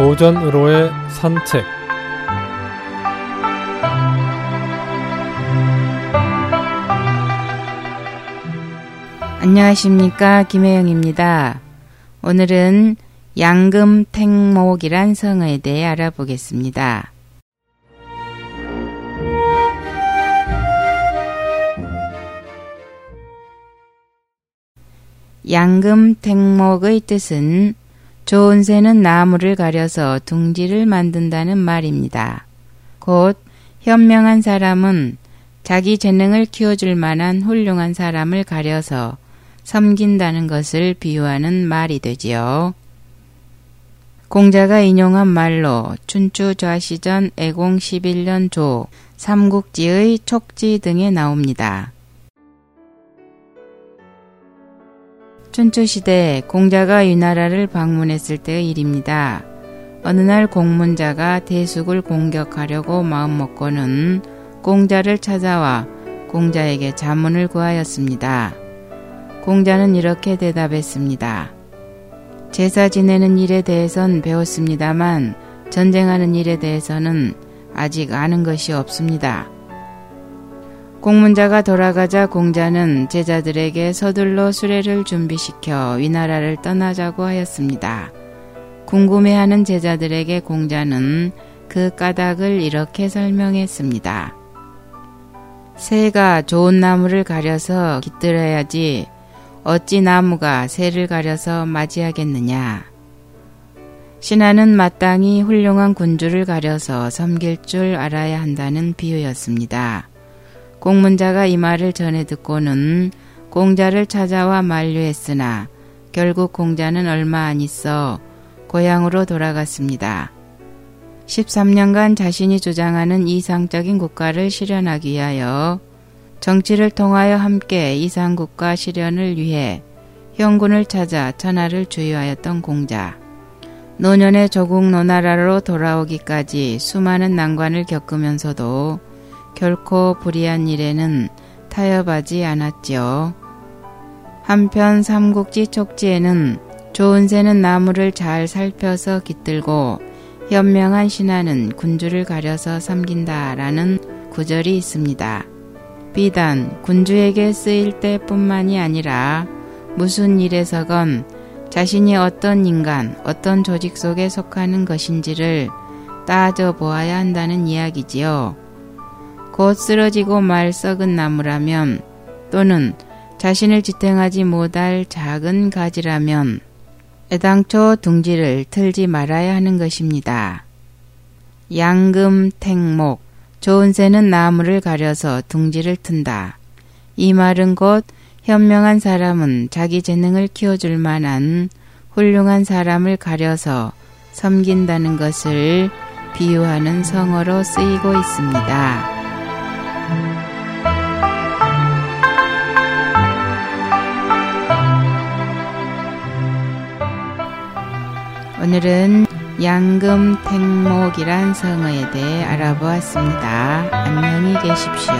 오전으로의 산책 안녕하십니까 김혜영입니다. 오늘은 양금택목이란 성어에 대해 알아보겠습니다. 양금택목의 뜻은 좋은 새는 나무를 가려서 둥지를 만든다는 말입니다. 곧 현명한 사람은 자기 재능을 키워줄 만한 훌륭한 사람을 가려서 섬긴다는 것을 비유하는 말이 되지요. 공자가 인용한 말로 춘추 좌시전 애공 11년 조 삼국지의 촉지 등에 나옵니다. 춘추시대 공자가 이 나라를 방문했을 때의 일입니다. 어느 날 공문자가 대숙을 공격하려고 마음먹고는 공자를 찾아와 공자에게 자문을 구하였습니다. 공자는 이렇게 대답했습니다. 제사 지내는 일에 대해선 배웠습니다만 전쟁하는 일에 대해서는 아직 아는 것이 없습니다. 공문자가 돌아가자 공자는 제자들에게 서둘러 수레를 준비시켜 위나라를 떠나자고 하였습니다. 궁금해하는 제자들에게 공자는 그 까닭을 이렇게 설명했습니다. 새가 좋은 나무를 가려서 깃들어야지 어찌 나무가 새를 가려서 맞이하겠느냐. 신하는 마땅히 훌륭한 군주를 가려서 섬길 줄 알아야 한다는 비유였습니다. 공문자가 이 말을 전해 듣고는 공자를 찾아와 만류했으나 결국 공자는 얼마 안 있어 고향으로 돌아갔습니다. 13년간 자신이 주장하는 이상적인 국가를 실현하기 위하여 정치를 통하여 함께 이상국가 실현을 위해 형군을 찾아 천하를 주유하였던 공자. 노년의 조국 노나라로 돌아오기까지 수많은 난관을 겪으면서도 결코 불의한 일에는 타협하지 않았지요. 한편 삼국지 촉지에는 좋은 새는 나무를 잘 살펴서 깃들고 현명한 신하는 군주를 가려서 섬긴다라는 구절이 있습니다. 비단 군주에게 쓰일 때뿐만이 아니라 무슨 일에서건 자신이 어떤 인간, 어떤 조직 속에 속하는 것인지를 따져 보아야 한다는 이야기지요. 곧 쓰러지고 말 썩은 나무라면 또는 자신을 지탱하지 못할 작은 가지라면 애당초 둥지를 틀지 말아야 하는 것입니다. 양금, 택목, 좋은 새는 나무를 가려서 둥지를 튼다. 이 말은 곧 현명한 사람은 자기 재능을 키워줄 만한 훌륭한 사람을 가려서 섬긴다는 것을 비유하는 성어로 쓰이고 있습니다. 오늘은 양금택목이란 성어에 대해 알아보았습니다. 안녕히 계십시오.